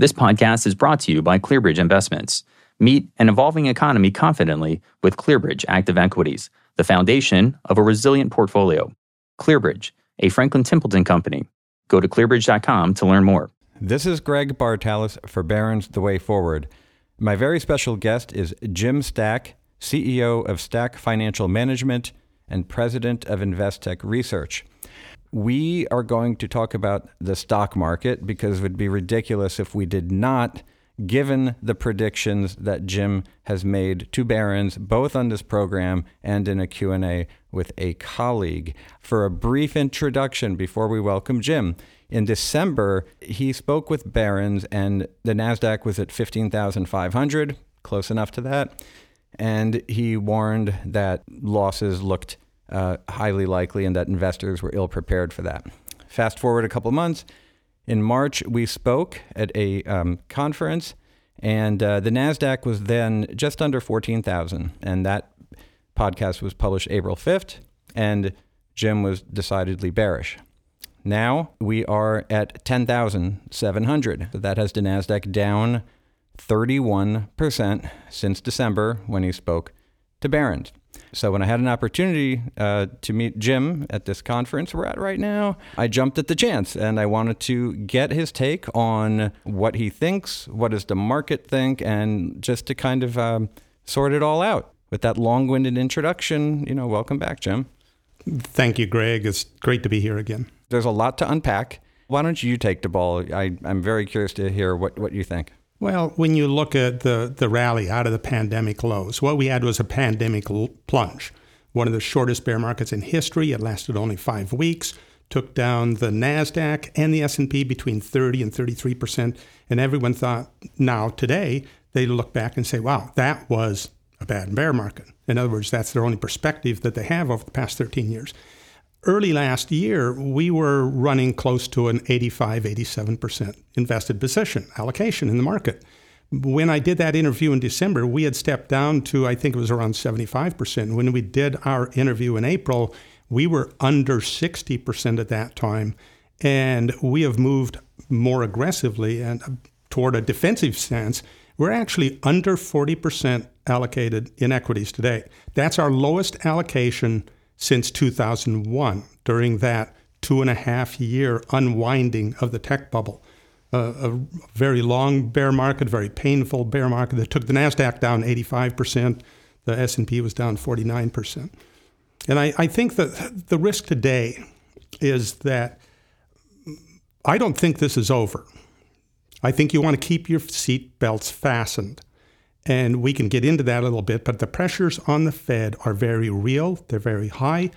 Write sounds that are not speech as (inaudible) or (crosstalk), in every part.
This podcast is brought to you by ClearBridge Investments. Meet an evolving economy confidently with ClearBridge Active Equities, the foundation of a resilient portfolio. ClearBridge, a Franklin Templeton company. Go to clearbridge.com to learn more. This is Greg Bartalos for Barron's The Way Forward. My very special guest is Jim Stack, CEO of Stack Financial Management and president of InvesTech Research. We are going to talk about the stock market because it would be ridiculous if we did not, given the predictions that Jim has made to Barron's, both on this program and in a Q&A with a colleague. For a brief introduction before we welcome Jim, in December, he spoke with Barron's and the NASDAQ was at 15,500, close enough to that. And he warned that losses looked uh, highly likely and that investors were ill prepared for that. Fast forward a couple months. In March, we spoke at a um, conference, and uh, the NASDAQ was then just under 14,000. And that podcast was published April 5th, and Jim was decidedly bearish. Now we are at 10,700. That has the NASDAQ down 31% since December when he spoke to Barron's. So when I had an opportunity uh, to meet Jim at this conference we're at right now, I jumped at the chance and I wanted to get his take on what he thinks, what does the market think, and just to kind of um, sort it all out. With that long-winded introduction, you know, welcome back, Jim. Thank you, Greg. It's great to be here again. There's a lot to unpack. Why don't you take the ball? I, I'm very curious to hear what, what you think. Well, when you look at the, the rally out of the pandemic lows, what we had was a pandemic l- plunge. One of the shortest bear markets in history. It lasted only five weeks. Took down the Nasdaq and the S&P between 30 and 33 percent. And everyone thought now today they look back and say, "Wow, that was a bad bear market." In other words, that's their only perspective that they have over the past 13 years early last year, we were running close to an 85, 87% invested position allocation in the market. When I did that interview in December, we had stepped down to, I think it was around 75%. When we did our interview in April, we were under 60% at that time. And we have moved more aggressively and uh, toward a defensive stance. We're actually under 40% allocated in equities today. That's our lowest allocation since 2001 during that two and a half year unwinding of the tech bubble. Uh, a very long bear market, very painful bear market that took the Nasdaq down 85%. The S&P was down 49%. And I, I think that the risk today is that I don't think this is over. I think you want to keep your seat belts fastened. And we can get into that a little bit, but the pressures on the Fed are very real, they're very high.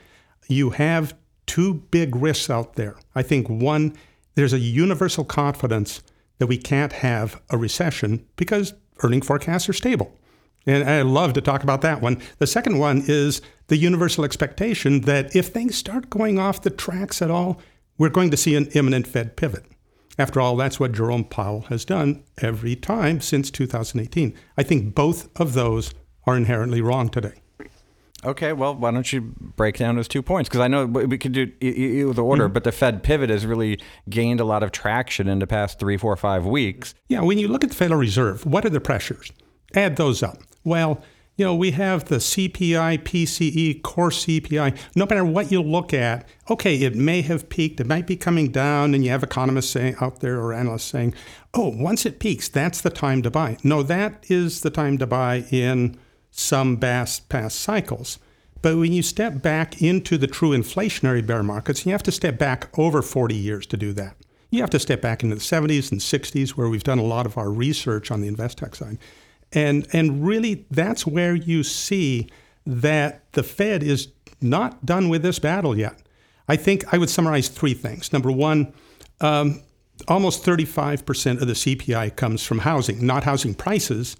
You have two big risks out there. I think one, there's a universal confidence that we can't have a recession because earning forecasts are stable. And I love to talk about that one. The second one is the universal expectation that if things start going off the tracks at all, we're going to see an imminent Fed pivot. After all, that's what Jerome Powell has done every time since 2018. I think both of those are inherently wrong today. Okay, well, why don't you break down those two points? Because I know we could do either order, mm-hmm. but the Fed pivot has really gained a lot of traction in the past three, four, five weeks. Yeah, when you look at the Federal Reserve, what are the pressures? Add those up. Well, you know, we have the CPI, PCE, core CPI. No matter what you look at, okay, it may have peaked, it might be coming down, and you have economists saying out there or analysts saying, oh, once it peaks, that's the time to buy. No, that is the time to buy in some past, past cycles. But when you step back into the true inflationary bear markets, you have to step back over 40 years to do that. You have to step back into the 70s and 60s, where we've done a lot of our research on the InvesTech side. And, and really, that's where you see that the Fed is not done with this battle yet. I think I would summarize three things. Number one, um, almost 35% of the CPI comes from housing, not housing prices.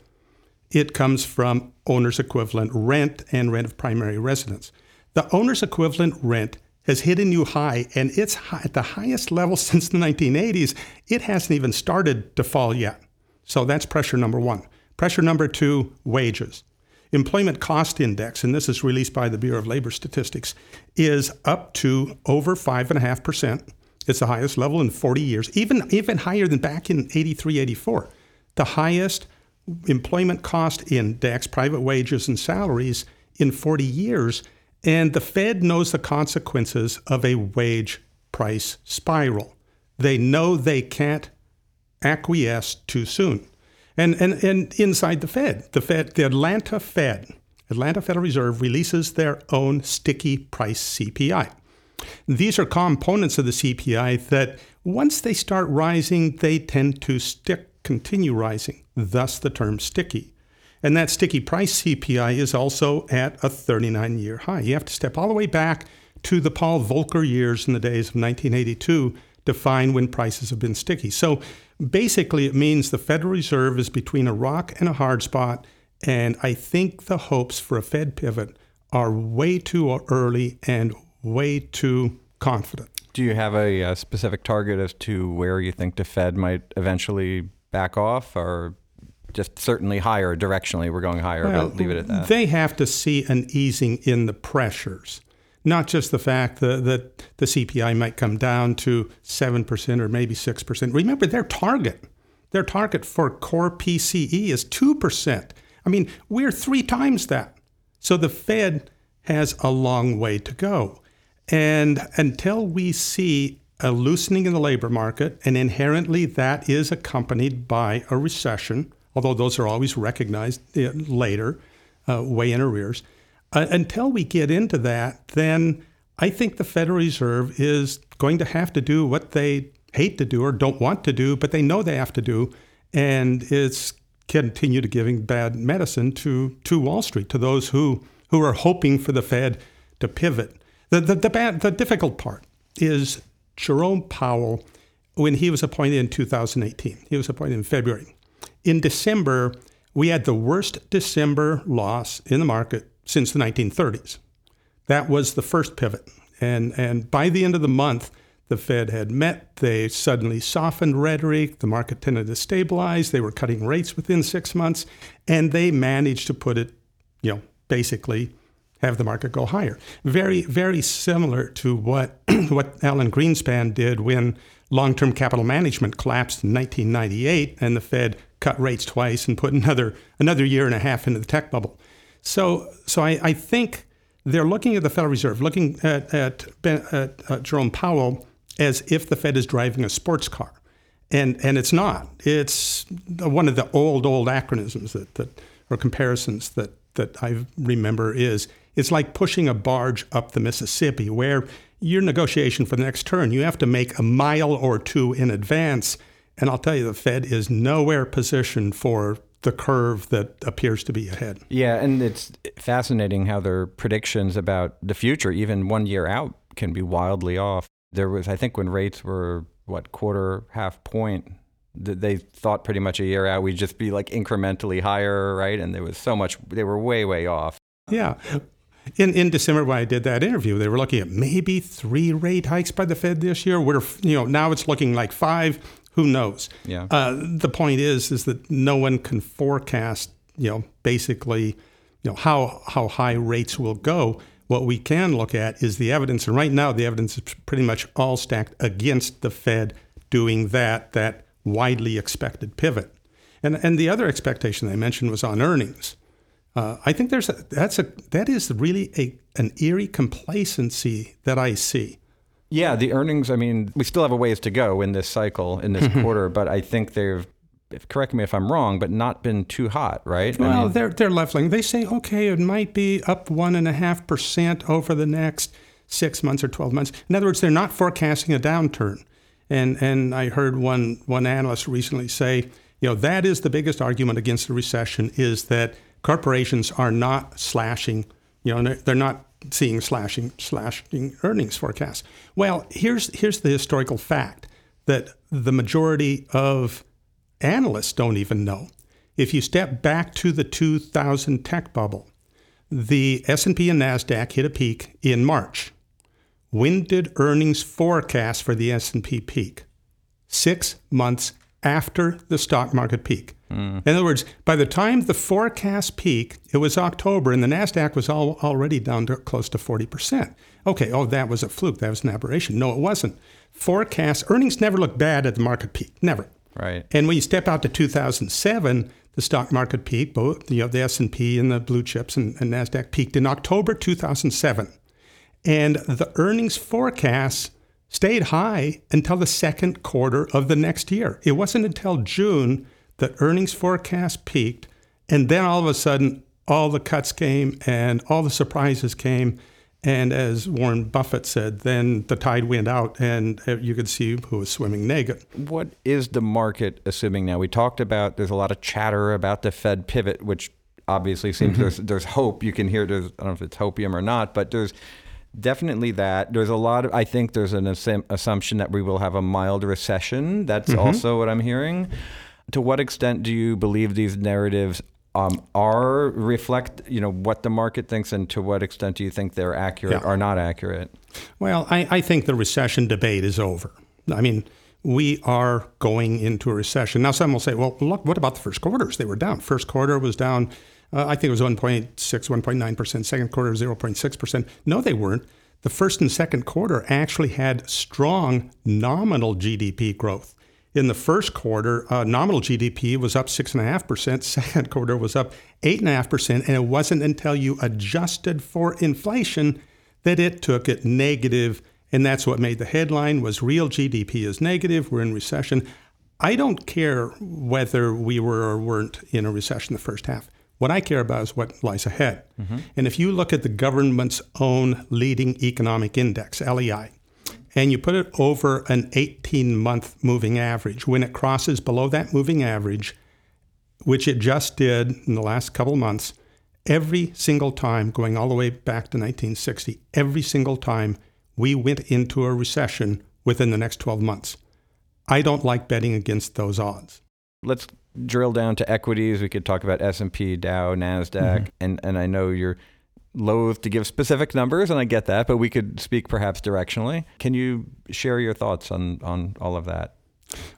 It comes from owner's equivalent rent and rent of primary residence. The owner's equivalent rent has hit a new high, and it's high, at the highest level (laughs) since the 1980s. It hasn't even started to fall yet. So that's pressure number one. Pressure number two wages. Employment cost index, and this is released by the Bureau of Labor Statistics, is up to over 5.5%. It's the highest level in 40 years, even even higher than back in 83, 84. The highest employment cost index, private wages and salaries in 40 years. And the Fed knows the consequences of a wage price spiral. They know they can't acquiesce too soon. And, and, and inside the Fed, the Fed, the Atlanta Fed, Atlanta Federal Reserve releases their own sticky price CPI. These are components of the CPI that once they start rising, they tend to stick, continue rising, thus the term sticky. And that sticky price CPI is also at a 39 year high. You have to step all the way back to the Paul Volcker years in the days of 1982 to find when prices have been sticky. So basically, it means the Federal Reserve is between a rock and a hard spot. And I think the hopes for a Fed pivot are way too early and way too confident. Do you have a, a specific target as to where you think the Fed might eventually back off or just certainly higher directionally? We're going higher, well, but leave it at that. They have to see an easing in the pressures not just the fact that, that the CPI might come down to 7% or maybe 6%. Remember, their target, their target for core PCE is 2%. I mean, we're three times that. So the Fed has a long way to go. And until we see a loosening in the labor market, and inherently that is accompanied by a recession, although those are always recognized uh, later, uh, way in arrears. Uh, until we get into that, then I think the Federal Reserve is going to have to do what they hate to do or don't want to do, but they know they have to do, and it's continue to giving bad medicine to to Wall Street, to those who who are hoping for the Fed to pivot. The, the, the, bad, the difficult part is Jerome Powell, when he was appointed in 2018, he was appointed in February. In December, we had the worst December loss in the market since the 1930s. That was the first pivot. And, and by the end of the month, the Fed had met. They suddenly softened rhetoric. The market tended to stabilize. They were cutting rates within six months. And they managed to put it, you know, basically have the market go higher. Very, very similar to what, (clears throat) what Alan Greenspan did when long term capital management collapsed in 1998 and the Fed cut rates twice and put another, another year and a half into the tech bubble. So, so I, I think they're looking at the Federal Reserve, looking at, at, at uh, Jerome Powell as if the Fed is driving a sports car. And, and it's not. It's one of the old, old acronyms that, that or comparisons that, that I remember is it's like pushing a barge up the Mississippi, where your negotiation for the next turn, you have to make a mile or two in advance. And I'll tell you, the Fed is nowhere positioned for the curve that appears to be ahead. Yeah, and it's fascinating how their predictions about the future, even one year out, can be wildly off. There was, I think, when rates were what quarter, half point, they thought pretty much a year out we'd just be like incrementally higher, right? And there was so much, they were way, way off. Yeah. In, in December, when I did that interview, they were looking at maybe three rate hikes by the Fed this year. We're, you know, now it's looking like five. Who knows? Yeah. Uh, the point is, is that no one can forecast, you know, basically, you know, how how high rates will go. What we can look at is the evidence, and right now the evidence is pretty much all stacked against the Fed doing that that widely expected pivot. And and the other expectation I mentioned was on earnings. Uh, I think there's a, that's a that is really a an eerie complacency that I see. Yeah, the earnings, I mean, we still have a ways to go in this cycle, in this (laughs) quarter, but I think they've correct me if I'm wrong, but not been too hot, right? Well, I mean, they're they're leveling. They say okay, it might be up one and a half percent over the next six months or twelve months. In other words, they're not forecasting a downturn. And and I heard one one analyst recently say, you know, that is the biggest argument against the recession is that corporations are not slashing. You know, they're not seeing slashing slashing earnings forecasts. Well, here's here's the historical fact that the majority of analysts don't even know. If you step back to the 2000 tech bubble, the S&P and Nasdaq hit a peak in March. When did earnings forecast for the S&P peak? 6 months after the stock market peak. Mm. In other words, by the time the forecast peak, it was October, and the Nasdaq was all, already down to close to forty percent. Okay, oh, that was a fluke. That was an aberration. No, it wasn't. Forecast earnings never look bad at the market peak. Never. Right. And when you step out to 2007, the stock market peak, Both you know, the S and P and the blue chips and, and Nasdaq peaked in October 2007, and the earnings forecasts stayed high until the second quarter of the next year. It wasn't until June that earnings forecast peaked, and then all of a sudden, all the cuts came and all the surprises came. And as Warren Buffett said, then the tide went out and uh, you could see who was swimming naked. What is the market assuming now? We talked about there's a lot of chatter about the Fed pivot, which obviously seems there's there's hope. You can hear there's I don't know if it's hopium or not, but there's definitely that. There's a lot of I think there's an assum- assumption that we will have a mild recession. That's also what I'm hearing. To what extent do you believe these narratives um, are reflect you know what the market thinks, and to what extent do you think they're accurate Yeah. or not accurate? Well, I, I think the recession debate is over. I mean, we are going into a recession. Now, some will say, well, look, what about the first quarters? They were down. First quarter was down, uh, I think it was 1.6, 1.9%. Second quarter, 0.6%. No, they weren't. The first and second quarter actually had strong nominal GDP growth. In the first quarter, uh, nominal GDP was up 6.5%. Second quarter was up 8.5%. And it wasn't until you adjusted for inflation that it took it negative. negative, and that's what made the headline was real GDP is negative, we're in recession. I don't care whether we were or weren't in a recession the first half. What I care about is what lies ahead. Mm-hmm. And if you look at the government's own leading economic index, LEI, and you put it over an 18 month moving average, when it crosses below that moving average, which it just did in the last couple of months, every single time, going all the way back to 1960, every single time we went into a recession within the next 12 months. I don't like betting against those odds. let's drill down to equities. We could talk about S and P, Dow, Nasdaq, and and I know you're loath to give specific numbers, and I get that, but we could speak perhaps directionally. Can you share your thoughts on on all of that?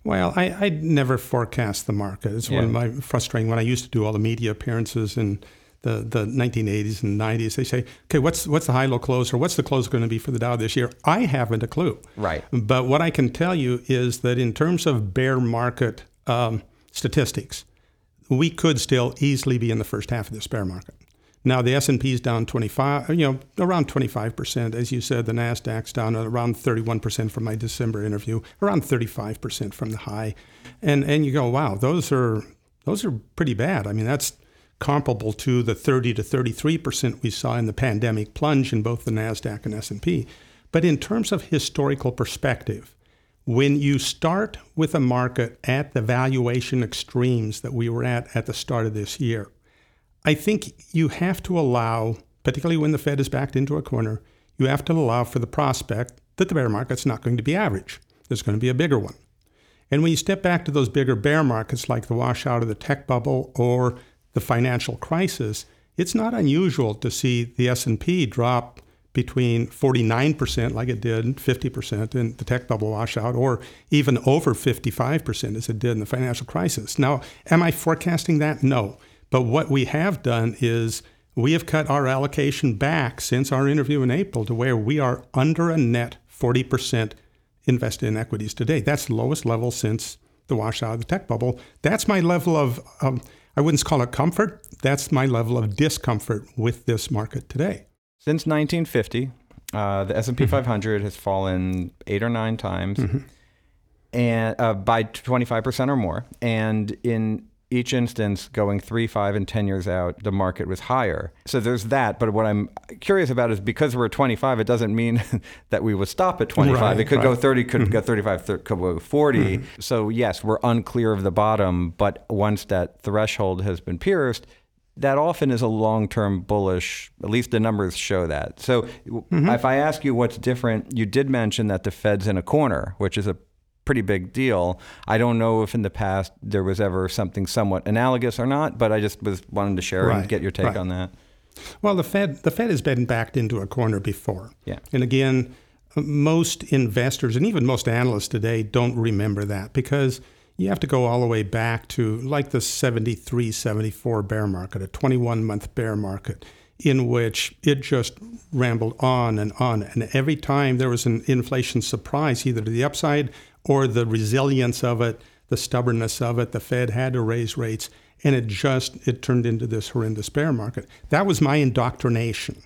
Well, I, I never forecast the market. It's one of my frustrating when I used to do all the media appearances in the, the 1980s and 90s. They say, okay, what's what's the high low close or what's the close going to be for the Dow this year? I haven't a clue. Right. But what I can tell you is that in terms of bear market um, statistics, we could still easily be in the first half of this bear market. Now the S&P is down 25, you know, around 25%. As you said, the Nasdaq's down around 31% from my December interview, around 35% from the high. And and you go, wow, those are those are pretty bad. I mean, that's comparable to the 30 to 33% we saw in the pandemic plunge in both the Nasdaq and S&P. But in terms of historical perspective, when you start with a market at the valuation extremes that we were at at the start of this year, I think you have to allow, particularly when the Fed is backed into a corner, you have to allow for the prospect that the bear market's not going to be average. There's going to be a bigger one. And when you step back to those bigger bear markets like the washout of the tech bubble or the financial crisis, it's not unusual to see the S&P drop between 49% like it did 50% in the tech bubble washout or even over 55% as it did in the financial crisis. Now, am I forecasting that? No. But what we have done is we have cut our allocation back since our interview in April to where we are under a net 40% invested in equities today. That's the lowest level since the washout of the tech bubble. That's my level of, um, I wouldn't call it comfort. That's my level of discomfort with this market today. Since 1950, uh, the S&P 500 has fallen eight or nine times, and uh, by 25% or more. And in each instance, going three, five, and 10 years out, the market was higher. So there's that. But what I'm curious about is because we're at 25, it doesn't mean (laughs) that we would stop at 25. Right, it could go right. 30, could go 35, thir- could go 40. So yes, we're unclear of the bottom. But once that threshold has been pierced, that often is a long-term bullish. At least the numbers show that. So mm-hmm. if I ask you what's different, you did mention that the Fed's in a corner, which is a pretty big deal. I don't know if in the past there was ever something somewhat analogous or not, but I just was wanting to share and get your take right. on that. Well, the Fed the Fed has been backed into a corner before. Yeah. And again, most investors and even most analysts today don't remember that because you have to go all the way back to like the 73, 74 bear market, a 21 month bear market, in which it just rambled on and on. And every time there was an inflation surprise, either to the upside or the resilience of it, the stubbornness of it, the Fed had to raise rates. And it just it turned into this horrendous bear market. That was my indoctrination,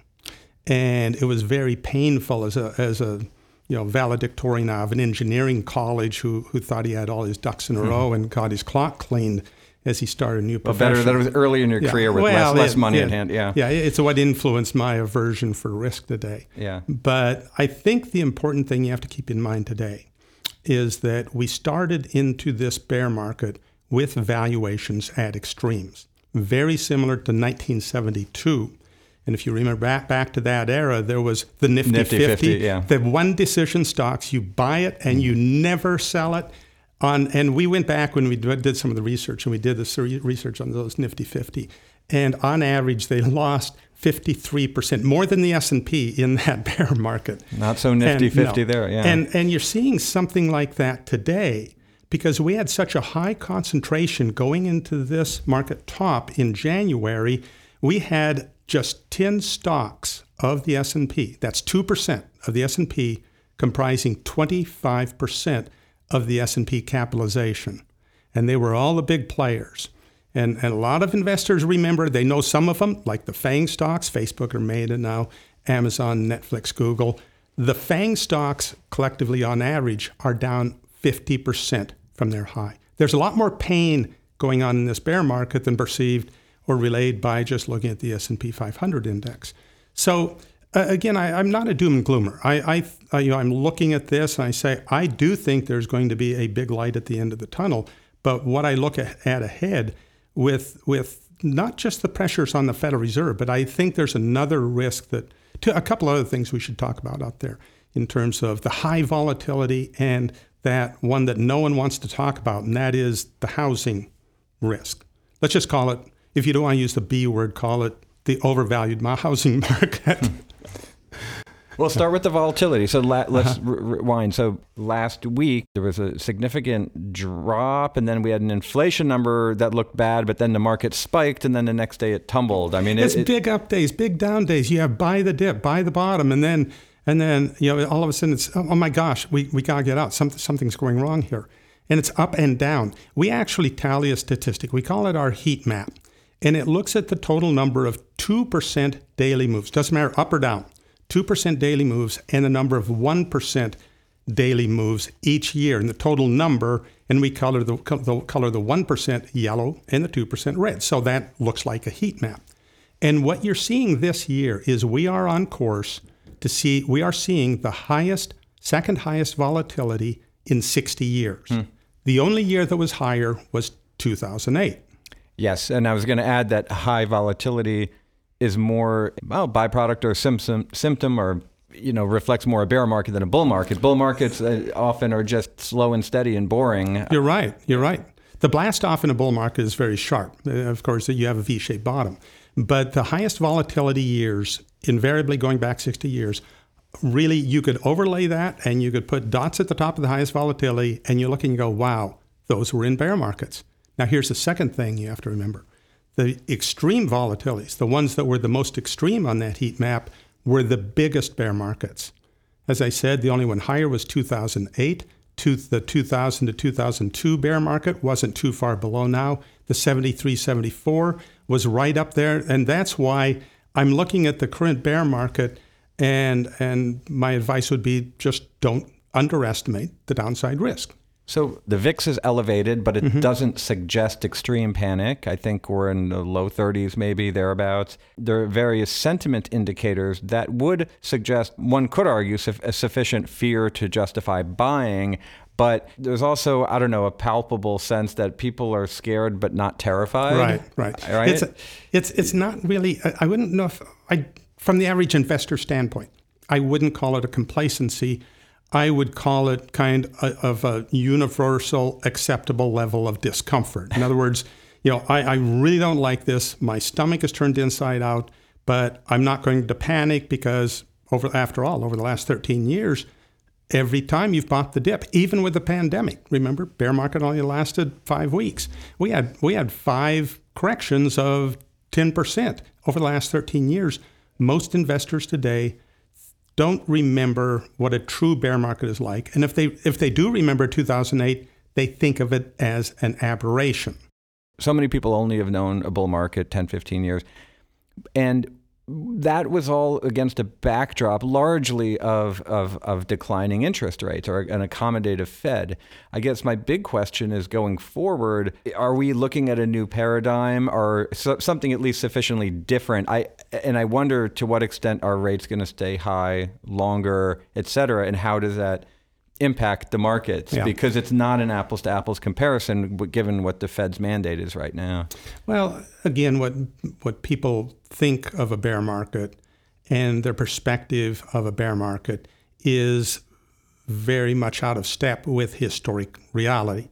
and it was very painful as a as a you know, valedictorian of an engineering college who, who thought he had all his ducks in a mm-hmm. row and got his clock cleaned as he started a new profession. Well, better that was early in your yeah. career with well, less, less money it, in hand. Yeah. Yeah. It's what influenced my aversion for risk today. Yeah. But I think the important thing you have to keep in mind today is that we started into this bear market with valuations at extremes, very similar to 1972 and if you remember back, back to that era, there was the Nifty, Nifty 50, 50 yeah. the one decision stocks. You buy it and you never sell it. On, and we went back when we did some of the research, and we did the research on those Nifty 50. And on average, they lost 53%, more than the S&P in that (laughs) bear market. Not so nifty and, 50 no. there, yeah. And, and you're seeing something like that today because we had such a high concentration going into this market top in January. We had just 10 stocks of the S&P, that's 2% of the S&P comprising 25% of the S&P capitalization. And they were all the big players. And, and a lot of investors remember, they know some of them, like the FANG stocks, Facebook or Meta now, Amazon, Netflix, Google. The FANG stocks collectively on average are down 50% from their high. There's a lot more pain going on in this bear market than perceived or relayed by just looking at the S&P 500 index. So uh, again, I, am not a doom and gloomer. I, I, you know, I'm looking at this and I say I do think there's going to be a big light at the end of the tunnel. But what I look at, at ahead with with not just the pressures on the Federal Reserve, but I think there's another risk that to a couple other things we should talk about out there in terms of the high volatility and that one that no one wants to talk about, and that is the housing risk. Let's just call it if you don't want to use the B word, call it the overvalued housing (laughs) market. We'll start with the volatility. So la- let's uh-huh. rewind. So last week there was a significant drop, and then we had an inflation number that looked bad, but then the market spiked, and then the next day it tumbled. I mean, it's it, big up days, big down days. You have buy the dip, buy the bottom, and then and then you know all of a sudden it's oh my gosh, we, we gotta get out. Something something's going wrong here, and it's up and down. We actually tally a statistic. We call it our heat map and it looks at the total number of 2% daily moves. Doesn't matter up or down. 2% daily moves and the number of 1% daily moves each year and the total number and we color the, the color the 1% yellow and the 2% red. So that looks like a heat map. And what you're seeing this year is we are on course to see we are seeing the highest second highest volatility in 60 years. Hmm. The only year that was higher was 2008. Yes, and I was going to add that high volatility is more well byproduct or symptom symptom or you know reflects more a bear market than a bull market. Bull markets uh, often are just slow and steady and boring. You're right. You're right. The blast off in a bull market is very sharp. Uh, of course, you have a V-shaped bottom, but the highest volatility years, invariably going back 60 years, really you could overlay that and you could put dots at the top of the highest volatility, and you look and you go, wow, those were in bear markets. Now, here's the second thing you have to remember the extreme volatilities, the ones that were the most extreme on that heat map, were the biggest bear markets. As I said, the only one higher was 2008. To the 2000 to 2002 bear market wasn't too far below now. The 73 74 was right up there. And that's why I'm looking at the current bear market, and, and my advice would be just don't underestimate the downside risk. So the VIX is elevated, but it mm-hmm. doesn't suggest extreme panic. I think we're in the low 30s, maybe thereabouts. There are various sentiment indicators that would suggest, one could argue, a sufficient fear to justify buying. But there's also, I don't know, a palpable sense that people are scared but not terrified. Right, right. right? It's, a, it's, it's not really, I wouldn't know if, I, from the average investor standpoint, I wouldn't call it a complacency I would call it kind of a universal acceptable level of discomfort. In other words, you know, I, I, really don't like this. My stomach is turned inside out, but I'm not going to panic because over after all, over the last 13 years, every time you've bought the dip, even with the pandemic. Remember, bear market only lasted five weeks. We had we had five corrections of 10% over the last 13 years. Most investors today don't remember what a true bear market is like. And if they if they do remember 2008, they think of it as an aberration. So many people only have known a bull market 10, 15 years. And that was all against a backdrop largely of, of, of declining interest rates or an accommodative Fed. I guess my big question is going forward, are we looking at a new paradigm or so, something at least sufficiently different? I, and I wonder to what extent are rates going to stay high longer, et cetera, and how does that impact the markets yeah. because it's not an apples to apples comparison given what the Fed's mandate is right now. Well, again, what what people think of a bear market and their perspective of a bear market is very much out of step with historic reality.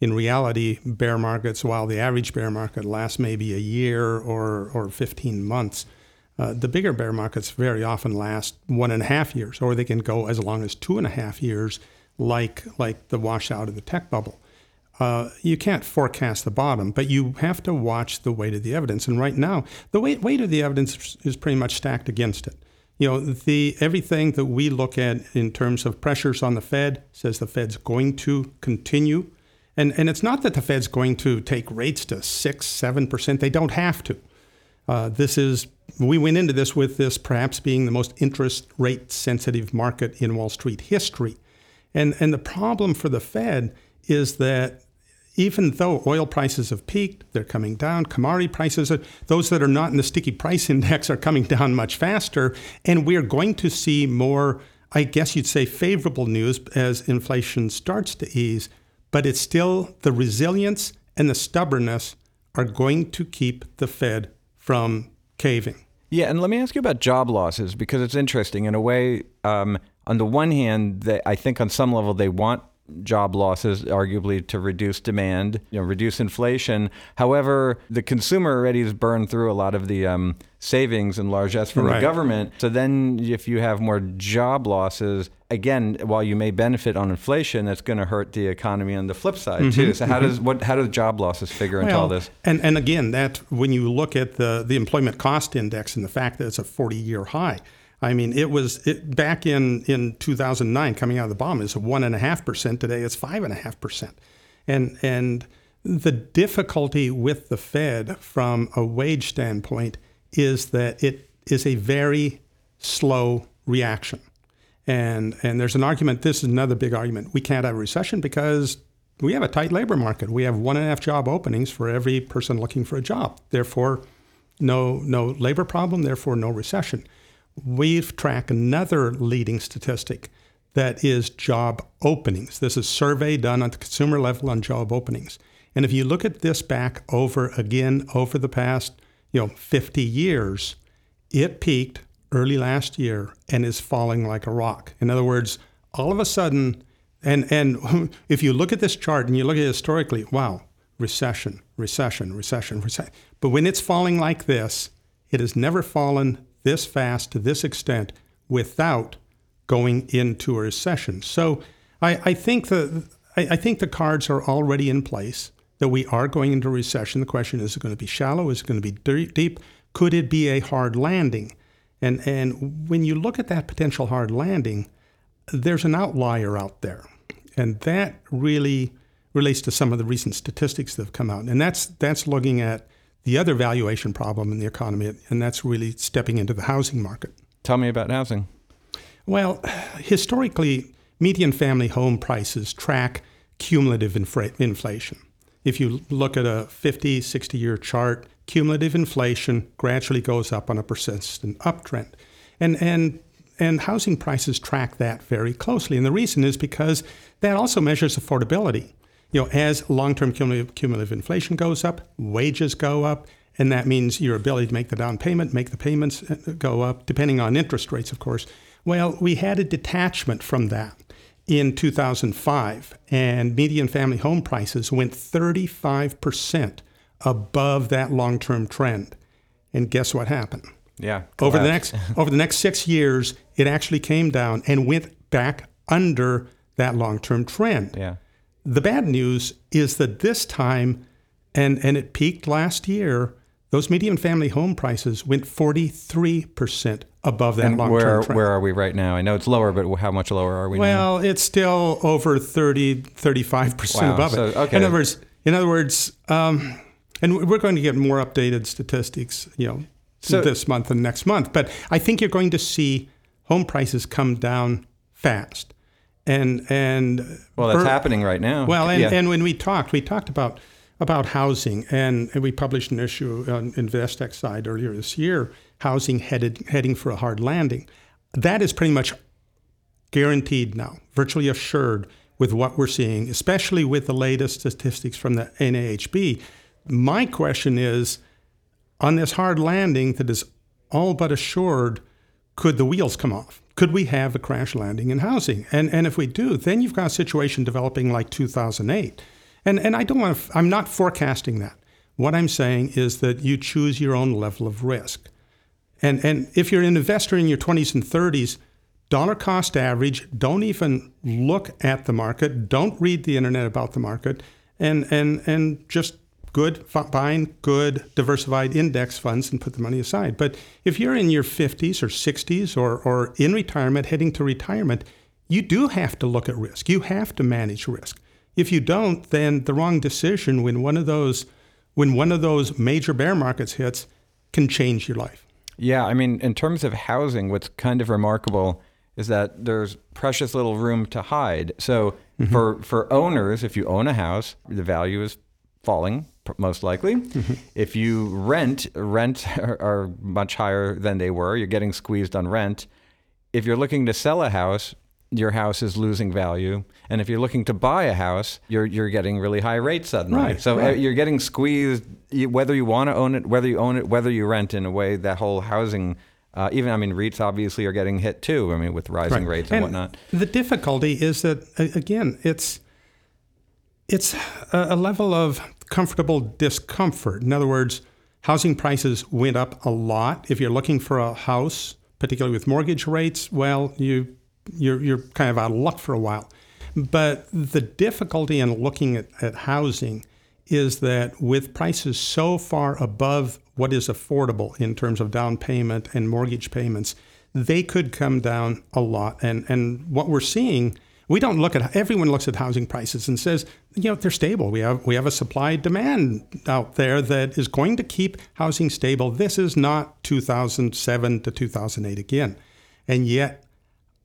In reality, bear markets, while the average bear market lasts maybe a year or, or 15 months, uh, the bigger bear markets very often last one and a half years, or they can go as long as two and a half years, like like the washout of the tech bubble. Uh, you can't forecast the bottom, but you have to watch the weight of the evidence. And right now, the weight, weight of the evidence is pretty much stacked against it. You know, the everything that we look at in terms of pressures on the Fed says the Fed's going to continue. And, and it's not that the Fed's going to take rates to six, seven percent. They don't have to. Uh, this is we went into this with this perhaps being the most interest rate sensitive market in Wall Street history. And, and the problem for the Fed is that even though oil prices have peaked, they're coming down. Commodity prices, are, those that are not in the sticky price (laughs) index, are coming down much faster. And we're going to see more, I guess you'd say, favorable news as inflation starts to ease. But it's still the resilience and the stubbornness are going to keep the Fed from caving. Yeah, and let me ask you about job losses because it's interesting. In a way, um, on the one hand, they, I think on some level they want job losses, arguably to reduce demand, you know, reduce inflation. However, the consumer already has burned through a lot of the um, savings and largesse from right. the government. So then, if you have more job losses, again, while you may benefit on inflation, that's going to hurt the economy on the flip side mm-hmm, too. So how mm-hmm. does what how do job losses figure well, into all this? And and again, that when you look at the the employment cost index and the fact that it's a 40 year high I mean, it was it, back in, in 2009, coming out of the bomb, is one and a half percent. Today, it's five and a half percent, and and the difficulty with the Fed from a wage standpoint is that it is a very slow reaction, and and there's an argument. This is another big argument. We can't have a recession because we have a tight labor market. We have one and a half job openings for every person looking for a job. Therefore, no no labor problem. Therefore, no recession we've tracked another leading statistic that is job openings. This is survey done at the consumer level on job openings. And if you look at this back over again over the past, you know, 50 years, it peaked early last year and is falling like a rock. In other words, all of a sudden, and and (laughs) if you look at this chart and you look at it historically, wow, recession, recession, recession, recession. But when it's falling like this, it has never fallen this fast to this extent without going into a recession. So I, I think the I, I, think the cards are already in place that we are going into recession. The question is: Is it going to be shallow? Is it going to be deep? Could it be a hard landing? And and when you look at that potential hard landing, there's an outlier out there, and that really relates to some of the recent statistics that have come out, and that's that's looking at the other valuation problem in the economy, and that's really stepping into the housing market. Tell me about housing. Well, historically, median family home prices track cumulative infra- inflation. If you look at a 50, 60 year chart, cumulative inflation gradually goes up on a persistent uptrend. And, and, and housing prices track that very closely. And the reason is because that also measures affordability you know, as long-term cumulative, cumulative inflation goes up, wages go up, and that means your ability to make the down payment, make the payments uh, go up, depending on interest rates, of course. Well, we had a detachment from that in 2005, and median family home prices went 35% above that long-term trend. And guess what happened? Yeah. Over the next over the next 6 years, it actually came down and went back under that long-term trend. Yeah. The bad news is that this time, and, and it peaked last year, those median family home prices went 43% above that And long-term where trend. where are we right now? I know it's lower, but how much lower are we now? Well, it's still over 30, 35% Wow, above so- it. okay. In other words, in other words, um, and we're going to get more updated statistics, you know, So- this month and next month. But I think you're going to see home prices come down fast. And and Well, that's er- happening right now. Well, and, yeah. and when we talked, we talked about about housing, and, and we published an issue on InvesTech side earlier this year. Housing headed heading for a hard landing. That is pretty much guaranteed now, virtually assured with what we're seeing, especially with the latest statistics from the NAHB. My question is on this hard landing that is all but assured, could the wheels come off? Could we have a crash landing in housing? And, and if we do, then you've got a situation developing like 2008. And, and I don't want to, I'm not forecasting that. What I'm saying is that you choose your own level of risk. And, and if you're an investor in your 20s and 30s, dollar cost average, don't even look at the market, don't read the internet about the market, and, and, and just good, buying good diversified index funds and put the money aside. But if you're in your 50s or 60s or, or in retirement, heading to retirement, you do have to look at risk. You have to manage risk. If you don't, then the wrong decision when one of those when one of those major bear markets hits can change your life. Yeah, I mean, in terms of housing, what's kind of remarkable is that there's precious little room to hide. So Mm-hmm. for for owners, if you own a house, the value is falling most likely. Mm-hmm. If you rent, rent (laughs) are, are much higher than they were. You're getting squeezed on rent. If you're looking to sell a house, your house is losing value. And if you're looking to buy a house, you're you're getting really high rates suddenly. Right, so uh, right. you're getting squeezed whether you want to own it, whether you own it, whether you rent. In a way, that whole housing, uh, even I mean, REITs obviously are getting hit too. I mean, with rising Right. rates and, whatnot. The difficulty is that again, it's it's a level of comfortable discomfort. In other words, housing prices went up a lot. If you're looking for a house, particularly with mortgage rates, well, you you're you're kind of out of luck for a while. But the difficulty in looking at, at housing is that with prices so far above what is affordable in terms of down payment and mortgage payments, they could come down a lot. And and what we're seeing, we don't look at everyone looks at housing prices and says, you know, they're stable. We have we have a supply demand out there that is going to keep housing stable. This is not 2007 to 2008 again. And yet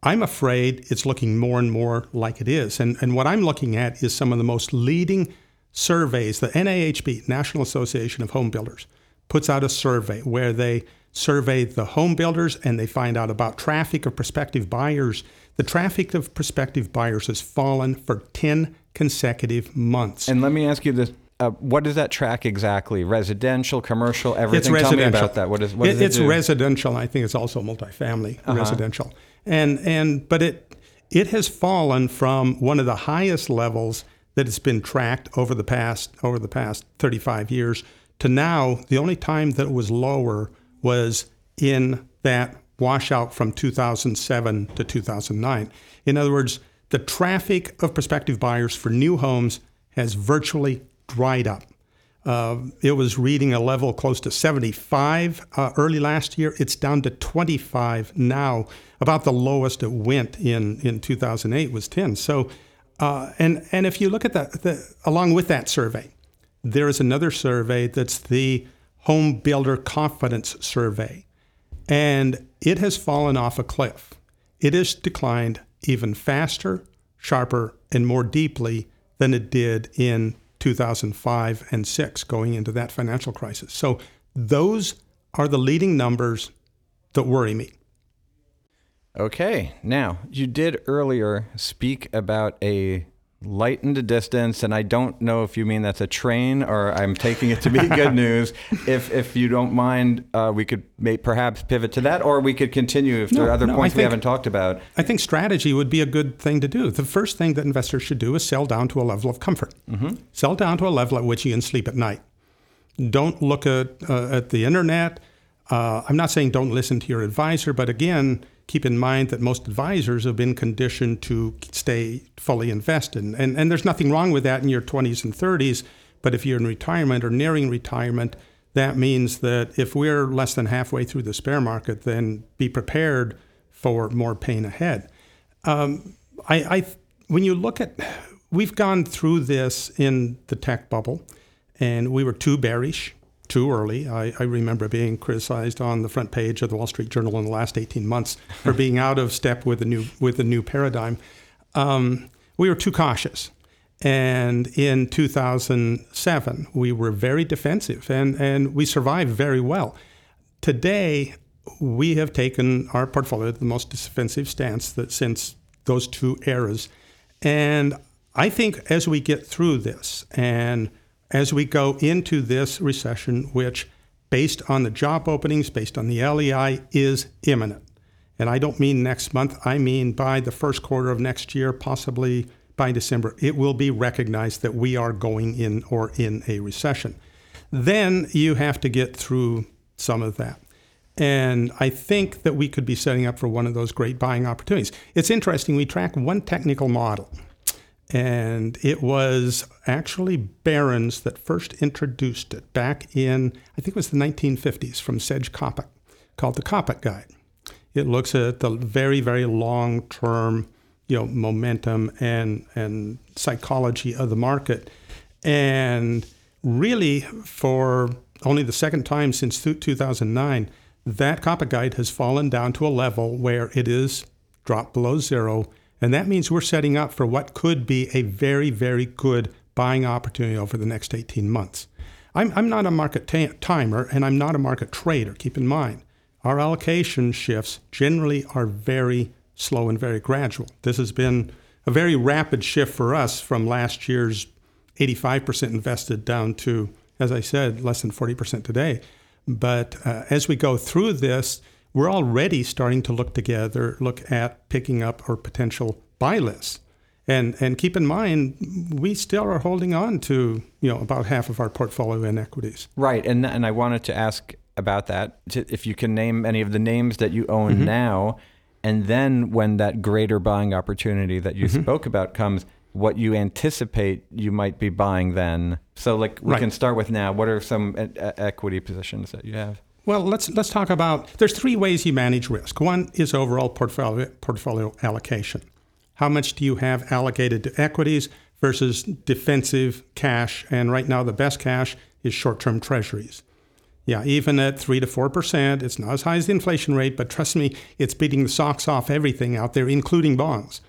I'm afraid it's looking more and more like it is. And, and what I'm looking at is some of the most leading surveys. The NAHB, National Association of Home Builders, puts out a survey where they survey the home builders and they find out about traffic of prospective buyers. The traffic of prospective buyers has fallen for 10 consecutive months. And let me ask you this: uh, What does that track exactly? Residential, commercial, everything? It's Tell me residential. about that. What is what It- it it's do? Uh-huh. residential. I think it's also multifamily residential. And and but it it has fallen from one of the highest levels that it's been tracked over the past over the past 35 years to now the only time that it was lower was in that washout from 2007 to 2009. In other words, the traffic of prospective buyers for new homes has virtually dried up. Uh, it was reading a level close to 75 uh, early last year. It's down to 25 now. About the lowest it went in, in 2008 was 10. So, uh, and and if you look at that, the, along with that survey, there is another survey that's the Home Builder Confidence Survey, and it has fallen off a cliff. It has declined even faster, sharper, and more deeply than it did in 2005 and 6 going into that financial crisis. So those are the leading numbers that worry me. Okay. Now, you did earlier speak about a light in the distance, and I don't know if you mean that's a train or I'm taking it to be good (laughs) news. If if you don't mind, uh, we could may, perhaps pivot to that, or we could continue if there are other no, points we haven't talked about. I think strategy would be a good thing to do. The first thing that investors should do is sell down to a level of comfort. Sell down to a level at which you can sleep at night. Don't look at uh, at the internet. Uh, I'm not saying don't listen to your advisor, but again, keep in mind that most advisors have been conditioned to stay fully invested. And, and there's nothing wrong with that in your 20s and 30s. But if you're in retirement or nearing retirement, that means that if we're less than halfway through the bear market, then be prepared for more pain ahead. Um, I, I, when you look at, we've gone through this in the tech bubble, and we were too bearish too early. I, I, remember being criticized on the front page of the Wall Street Journal in the last 18 months for (laughs) being out of step with the new with the new paradigm. Um, we were too cautious, and in 2007 we were very defensive, and and we survived very well. Today we have taken our portfolio the most defensive stance that since those two eras, and I think as we get through this and as we go into this recession, which, based on the job openings, based on the LEI, is imminent. And I don't mean next month, I mean by the first quarter of next year, possibly by December, it will be recognized that we are going in or in a recession. Then you have to get through some of that. And I think that we could be setting up for one of those great buying opportunities. It's interesting, we track one technical model and it was actually Barron's that first introduced it back in, I think it was the 1950s from Sedge Coppock, called the Coppock Guide. It looks at the very, very long term, you know, momentum and, and psychology of the market. And really, for only the second time since 2009, that Coppock Guide has fallen down to a level where it is dropped below zero and that means we're setting up for what could be a very, very good buying opportunity over the next 18 months. I'm, I'm not a market timer and I'm not a market trader, keep in mind. Our allocation shifts generally are very slow and very gradual. This has been a very rapid shift for us from last year's 85% invested down to, as I said, less than 40% today. But uh, as we go through this, we're already starting to look together, look at picking up our potential buy lists. And, and keep in mind, we still are holding on to you know about half of our portfolio in equities. Right, and and I wanted to ask about that. If you can name any of the names that you own mm-hmm. now, and then when that greater buying opportunity that you mm-hmm. spoke about comes, what you anticipate you might be buying then. So, like we right. can start with now. What are some e- equity positions that you have? Well, let's let's talk about. There's three ways you manage risk. One is overall portfolio portfolio allocation. How much do you have allocated to equities versus defensive cash? And right now, the best cash is short-term treasuries. Yeah, even at three to four percent, it's not as high as the inflation rate, but trust me, it's beating the socks off everything out there, including bonds.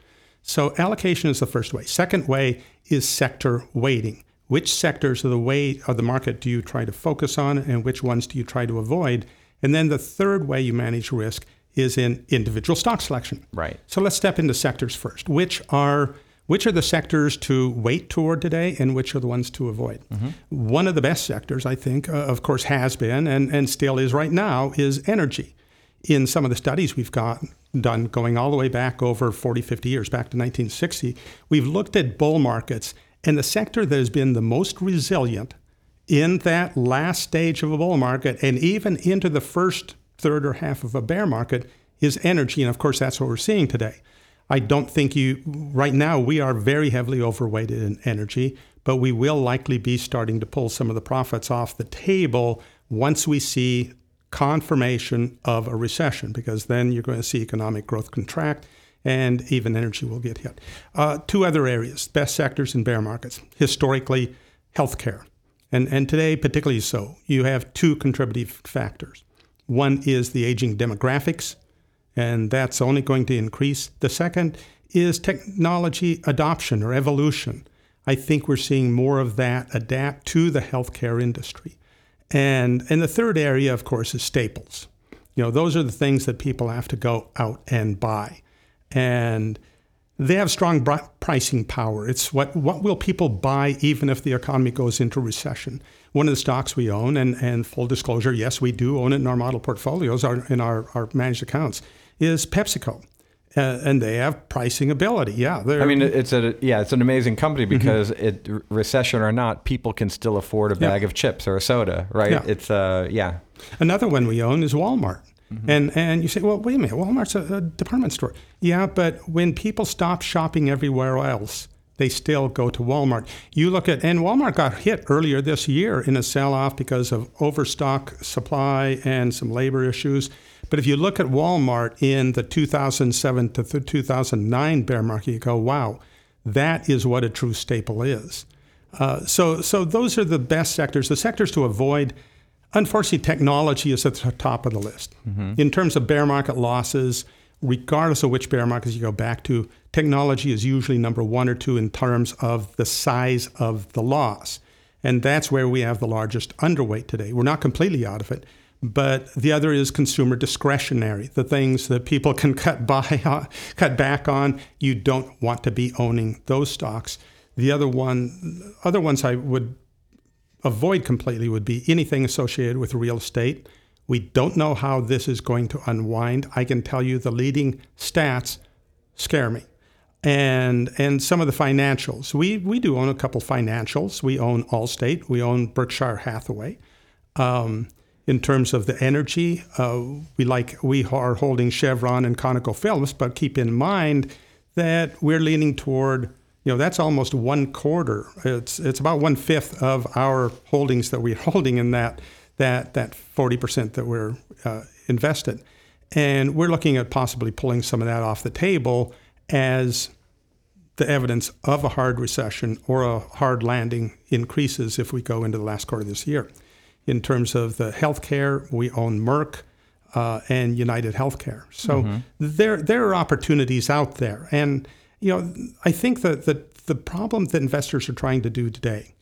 So allocation is the first way. Second way is sector weighting which sectors of the way of the market do you try to focus on and which ones do you try to avoid? And then the third way you manage risk is in individual stock selection. Right. So let's step into sectors first. Which are which are the sectors to wait toward today and which are the ones to avoid? Mm-hmm. one of the best sectors i think uh, of course has been and, and still is right now is energy. In some of the studies we've got done going all the way back over 40 50 years back to 1960 we've looked at bull markets and the sector that has been the most resilient in that last stage of a bull market and even into the first third or half of a bear market is energy. And of course, that's what we're seeing today. I don't think you, right now, we are very heavily overweighted in energy, but we will likely be starting to pull some of the profits off the table once we see confirmation of a recession, because then you're going to see economic growth contract and even energy will get hit. Uh, two other areas, best sectors in bear markets, historically, healthcare. And, and today, particularly so, you have two contributive factors. One is the aging demographics, and that's only going to increase. The second is technology adoption or evolution. I think we're seeing more of that adapt to the healthcare industry. And, and the third area, of course, is staples. You know, those are the things that people have to go out and buy and they have strong pricing power. It's what what will people buy even if the economy goes into recession. One of the stocks we own, and, and full disclosure, yes, we do own it in our model portfolios, our, in our, our managed accounts, is PepsiCo. Uh, and they have pricing ability. Yeah, I mean, it's a yeah, it's an amazing company mm-hmm. because mm-hmm. it recession or not, people can still afford a bag yeah. of chips or a soda, right? Yeah. It's uh, yeah. Another one we own is Walmart. Mm-hmm. And and you say, well, wait a minute, Walmart's a, a department store. Yeah, but when people stop shopping everywhere else, they still go to Walmart. You look at, and Walmart got hit earlier this year in a sell off because of overstock supply and some labor issues. But if you look at Walmart in the 2007 to 2009 bear market, you go, wow, that is what a true staple is. Uh, so, so those are the best sectors. The sectors to avoid, unfortunately, technology is at the top of the list. Mm-hmm. In terms of bear market losses, regardless of which bear markets you go back to, technology is usually number one or two in terms of the size of the loss. And that's where we have the largest underweight today. We're not completely out of it, but the other is consumer discretionary, the things that people can (laughs) cut by (laughs) cut back on. You don't want to be owning those stocks. The other one, other ones I would avoid completely would be anything associated with real estate. We don't know how this is going to unwind. I can tell you the leading stats scare me. And and some of the financials. We we do own a couple financials. We own Allstate. We own Berkshire Hathaway. Um, in terms of the energy, uh, we like we are holding Chevron and ConocoPhillips, but keep in mind that we're leaning toward you know that's almost one quarter. It's it's about one fifth of our holdings that we're (laughs) holding in that that that 40% that we're uh, invested. And we're looking at possibly pulling some of that off the table as the evidence of a hard recession or a hard landing increases if we go into the last quarter of this year. In terms of the healthcare, we own Merck uh, and United Healthcare. So mm-hmm. there there are opportunities out there, and you know I think that the the problem that investors are trying to do today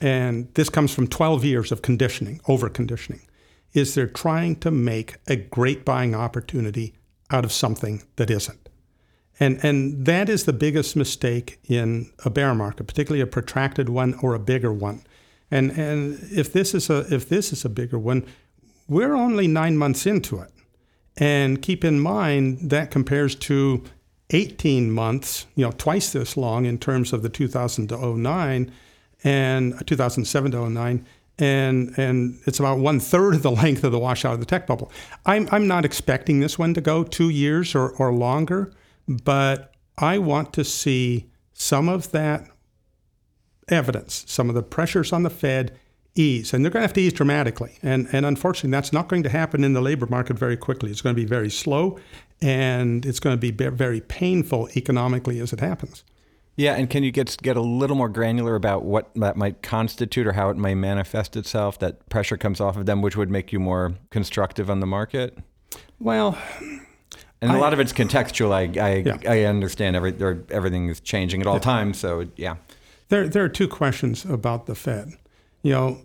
and this comes from 12 years of conditioning, over conditioning, is they're trying to make a great buying opportunity out of something that isn't. And, and that is the biggest mistake in a bear market, particularly a protracted one or a bigger one. And, and if, this is a, if this is a bigger one, we're only nine months into it. And keep in mind that compares to 18 months, you know, twice this long in terms of the 2000 to 09 and uh, 2007 to 09 and and it's about one third of the length of the washout of the tech bubble. I'm I'm not expecting this one to go two years or, or longer, but I want to see some of that evidence, some of the pressures on the Fed ease, and they're going to have to ease dramatically. And and unfortunately, that's not going to happen in the labor market very quickly. It's going to be very slow, and it's going to be very painful economically as it happens. Yeah, and can you get get a little more granular about what that might constitute or how it may manifest itself? That pressure comes off of them, which would make you more constructive on the market. Well, and a I, lot of it's contextual. I I, yeah. I understand every everything is changing at all yeah. times. So yeah, there there are two questions about the Fed. You know,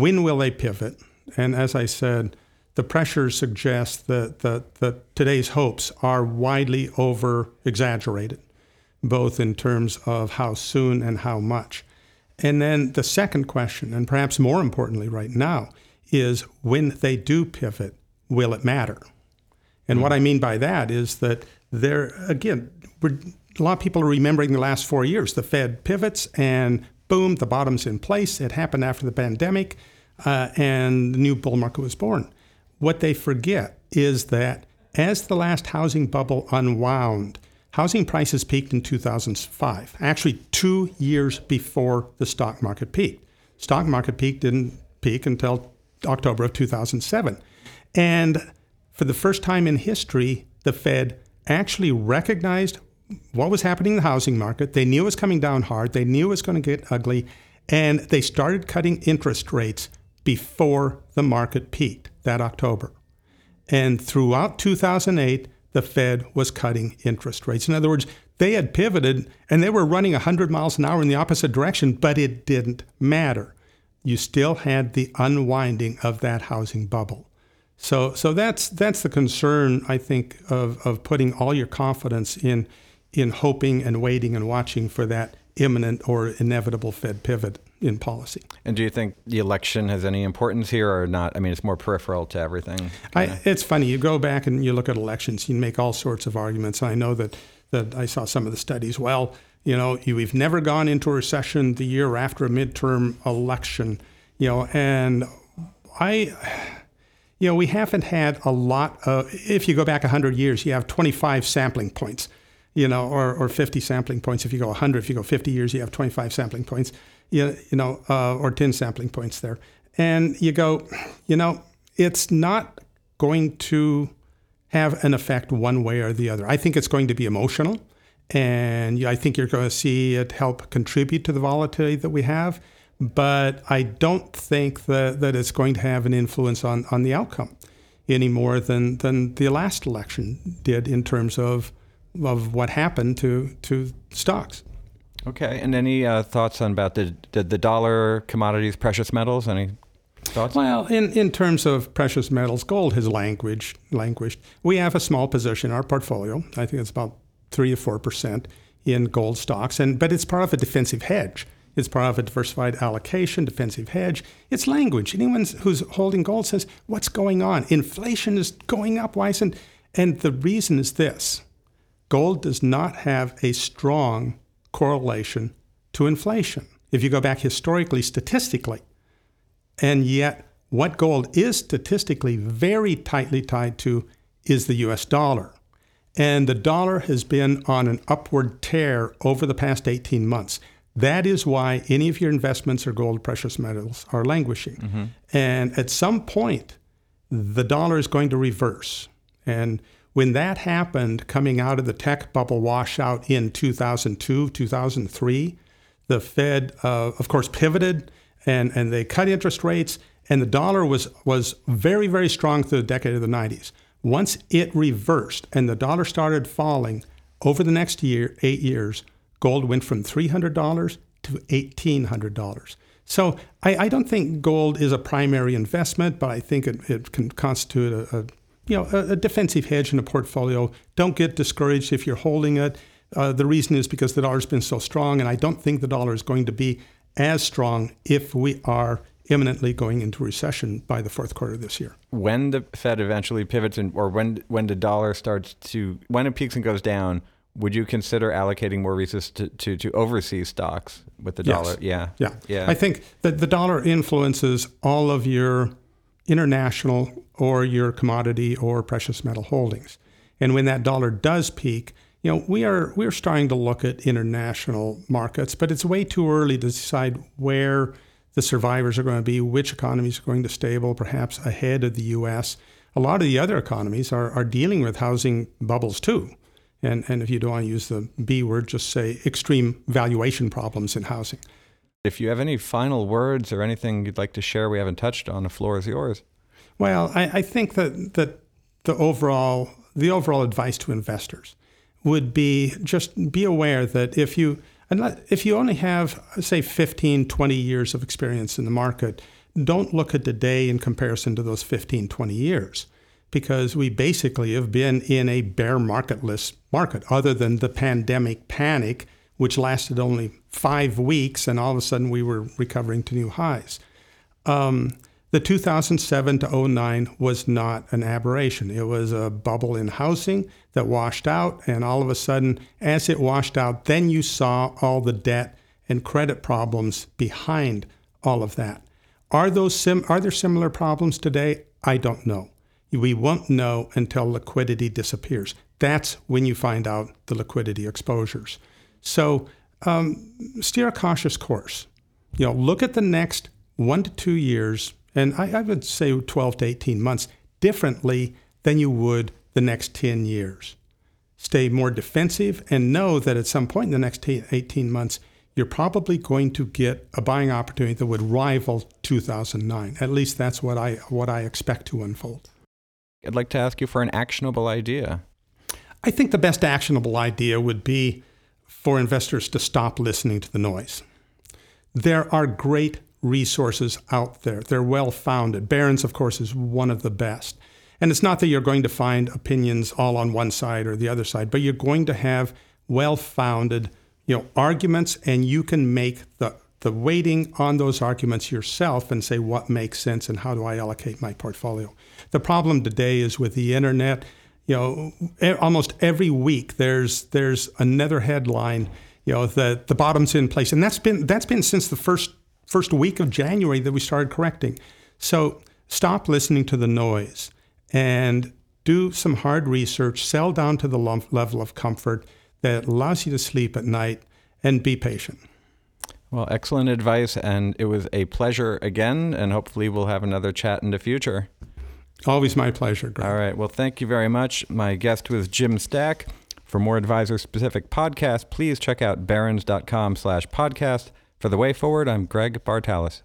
when will they pivot? And as I said, the pressure suggests that that, that today's hopes are widely over exaggerated both in terms of how soon and how much. And then the second question, and perhaps more importantly right now, is when they do pivot, will it matter? And what I mean by that is that there, again, a lot of people are remembering the last four years. The Fed pivots and boom, the bottom's in place. It happened after the pandemic, uh, and the new bull market was born. What they forget is that as the last housing bubble unwound, Housing prices peaked in 2005, actually two years before the stock market peaked. Stock market peak didn't peak until October of 2007. And for the first time in history, the Fed actually recognized what was happening in the housing market. They knew it was coming down hard, they knew it was going to get ugly, and they started cutting interest rates before the market peaked that October. And throughout 2008, the Fed was cutting interest rates. In other words, they had pivoted and they were running 100 miles an hour in the opposite direction, but it didn't matter. You still had the unwinding of that housing bubble. So, so that's that's the concern I think of, of putting all your confidence in in hoping and waiting and watching for that imminent or inevitable Fed pivot in policy. And do you think the election has any importance here or not? I mean, it's more peripheral to everything. I, it's funny. You go back and you look at elections, you make all sorts of arguments. I know that, that I saw some of the studies. Well, you know, you, we've never gone into a recession the year after a midterm election, you know, and I, you know, we haven't had a lot of, if you go back 100 years, you have 25 sampling points, you know, or, or 50 sampling points. If you go 100, if you go 50 years, you have 25 sampling points, you, you know, uh, or 10 sampling points there. And you go, you know, it's not going to have an effect one way or the other. I think it's going to be emotional. And I think you're going to see it help contribute to the volatility that we have but I don't think that, that it's going to have an influence on, on the outcome any more than, than the last election did in terms of, of what happened to, to stocks. Okay, and any uh, thoughts on about the, the, the dollar, commodities, precious metals? Any thoughts? Well, in, in terms of precious metals, gold has languished. languished. We have a small position in our portfolio. I think it's about three to four percent in gold stocks, and but it's part of a defensive hedge. It's part of a diversified allocation, defensive hedge. It's language. Anyone who's holding gold says, What's going on? Inflation is going up. Why isn't? And the reason is this gold does not have a strong correlation to inflation. If you go back historically, statistically, and yet what gold is statistically very tightly tied to is the US dollar. And the dollar has been on an upward tear over the past 18 months. That is why any of your investments or gold, precious metals are languishing. Mm-hmm. And at some point, the dollar is going to reverse. And when that happened, coming out of the tech bubble washout in 2002, 2003, the Fed, uh, of course, pivoted and, and they cut interest rates, and the dollar was, was very, very strong through the decade of the 90s. Once it reversed and the dollar started falling over the next year, eight years, gold went from $300 to $1,800. So I, I, don't think gold is a primary investment, but I think it, it can constitute a, a you know a, a, defensive hedge in a portfolio. Don't get discouraged if you're holding it. Uh, the reason is because the dollar's been so strong, and I don't think the dollar is going to be as strong if we are imminently going into recession by the fourth quarter of this year. When the Fed eventually pivots, or when when the dollar starts to when it peaks and goes down, would you consider allocating more resources to, to, to overseas stocks with the dollar? Yes. Yeah. Yeah. Yeah. I think that the dollar influences all of your international or your commodity or precious metal holdings. And when that dollar does peak, you know, we are we're starting to look at international markets, but it's way too early to decide where the survivors are going to be, which economies are going to stable, perhaps ahead of the US. A lot of the other economies are, are dealing with housing bubbles too. And, and if you don't want to use the B word, just say extreme valuation problems in housing. If you have any final words or anything you'd like to share we haven't touched on, the floor is yours. Well, I, I think that, that the overall the overall advice to investors would be just be aware that if you if you only have say 15 20 years of experience in the market don't look at today in comparison to those 15 20 years because we basically have been in a bear marketless market, other than the pandemic panic, which lasted only five weeks, and all of a sudden we were recovering to new highs. Um, the 2007 to 09 was not an aberration. It was a bubble in housing that washed out, and all of a sudden, as it washed out, then you saw all the debt and credit problems behind all of that. Are those sim- are there similar problems today? I don't know. We won't know until liquidity disappears. That's when you find out the liquidity exposures. So um, steer a cautious course. You know, look at the next one to two years, and I, I would say 12 to 18 months differently than you would the next 10 years. Stay more defensive and know that at some point in the next 18 months, you're probably going to get a buying opportunity that would rival 2009. At least that's what I what I expect to unfold. I'd like to ask you for an actionable idea. I think the best actionable idea would be for investors to stop listening to the noise. There are great resources out there. They're well founded. Barron's, of course, is one of the best. And it's not that you're going to find opinions all on one side or the other side, but you're going to have well founded you know, arguments, and you can make the, the weighting on those arguments yourself and say what makes sense and how do I allocate my portfolio. The problem today is with the internet. You know, almost every week there's there's another headline. You know, that the bottom's in place, and that's been that's been since the first first week of January that we started correcting. So stop listening to the noise and do some hard research, sell down to the level of comfort that allows you to sleep at night, and be patient. Well, excellent advice, and it was a pleasure again, and hopefully we'll have another chat in the future. Always my pleasure, Greg. All right. Well, thank you very much. My guest was Jim Stack. For more advisor-specific podcasts, please check out barron's.com slash podcast. For The Way Forward, I'm Greg Bartalos.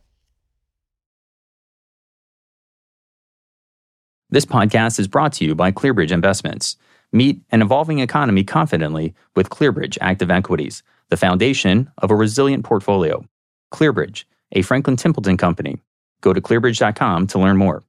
This podcast is brought to you by ClearBridge Investments. Meet an evolving economy confidently with ClearBridge Active Equities, the foundation of a resilient portfolio. ClearBridge, a Franklin Templeton company. Go to clearbridge.com to learn more.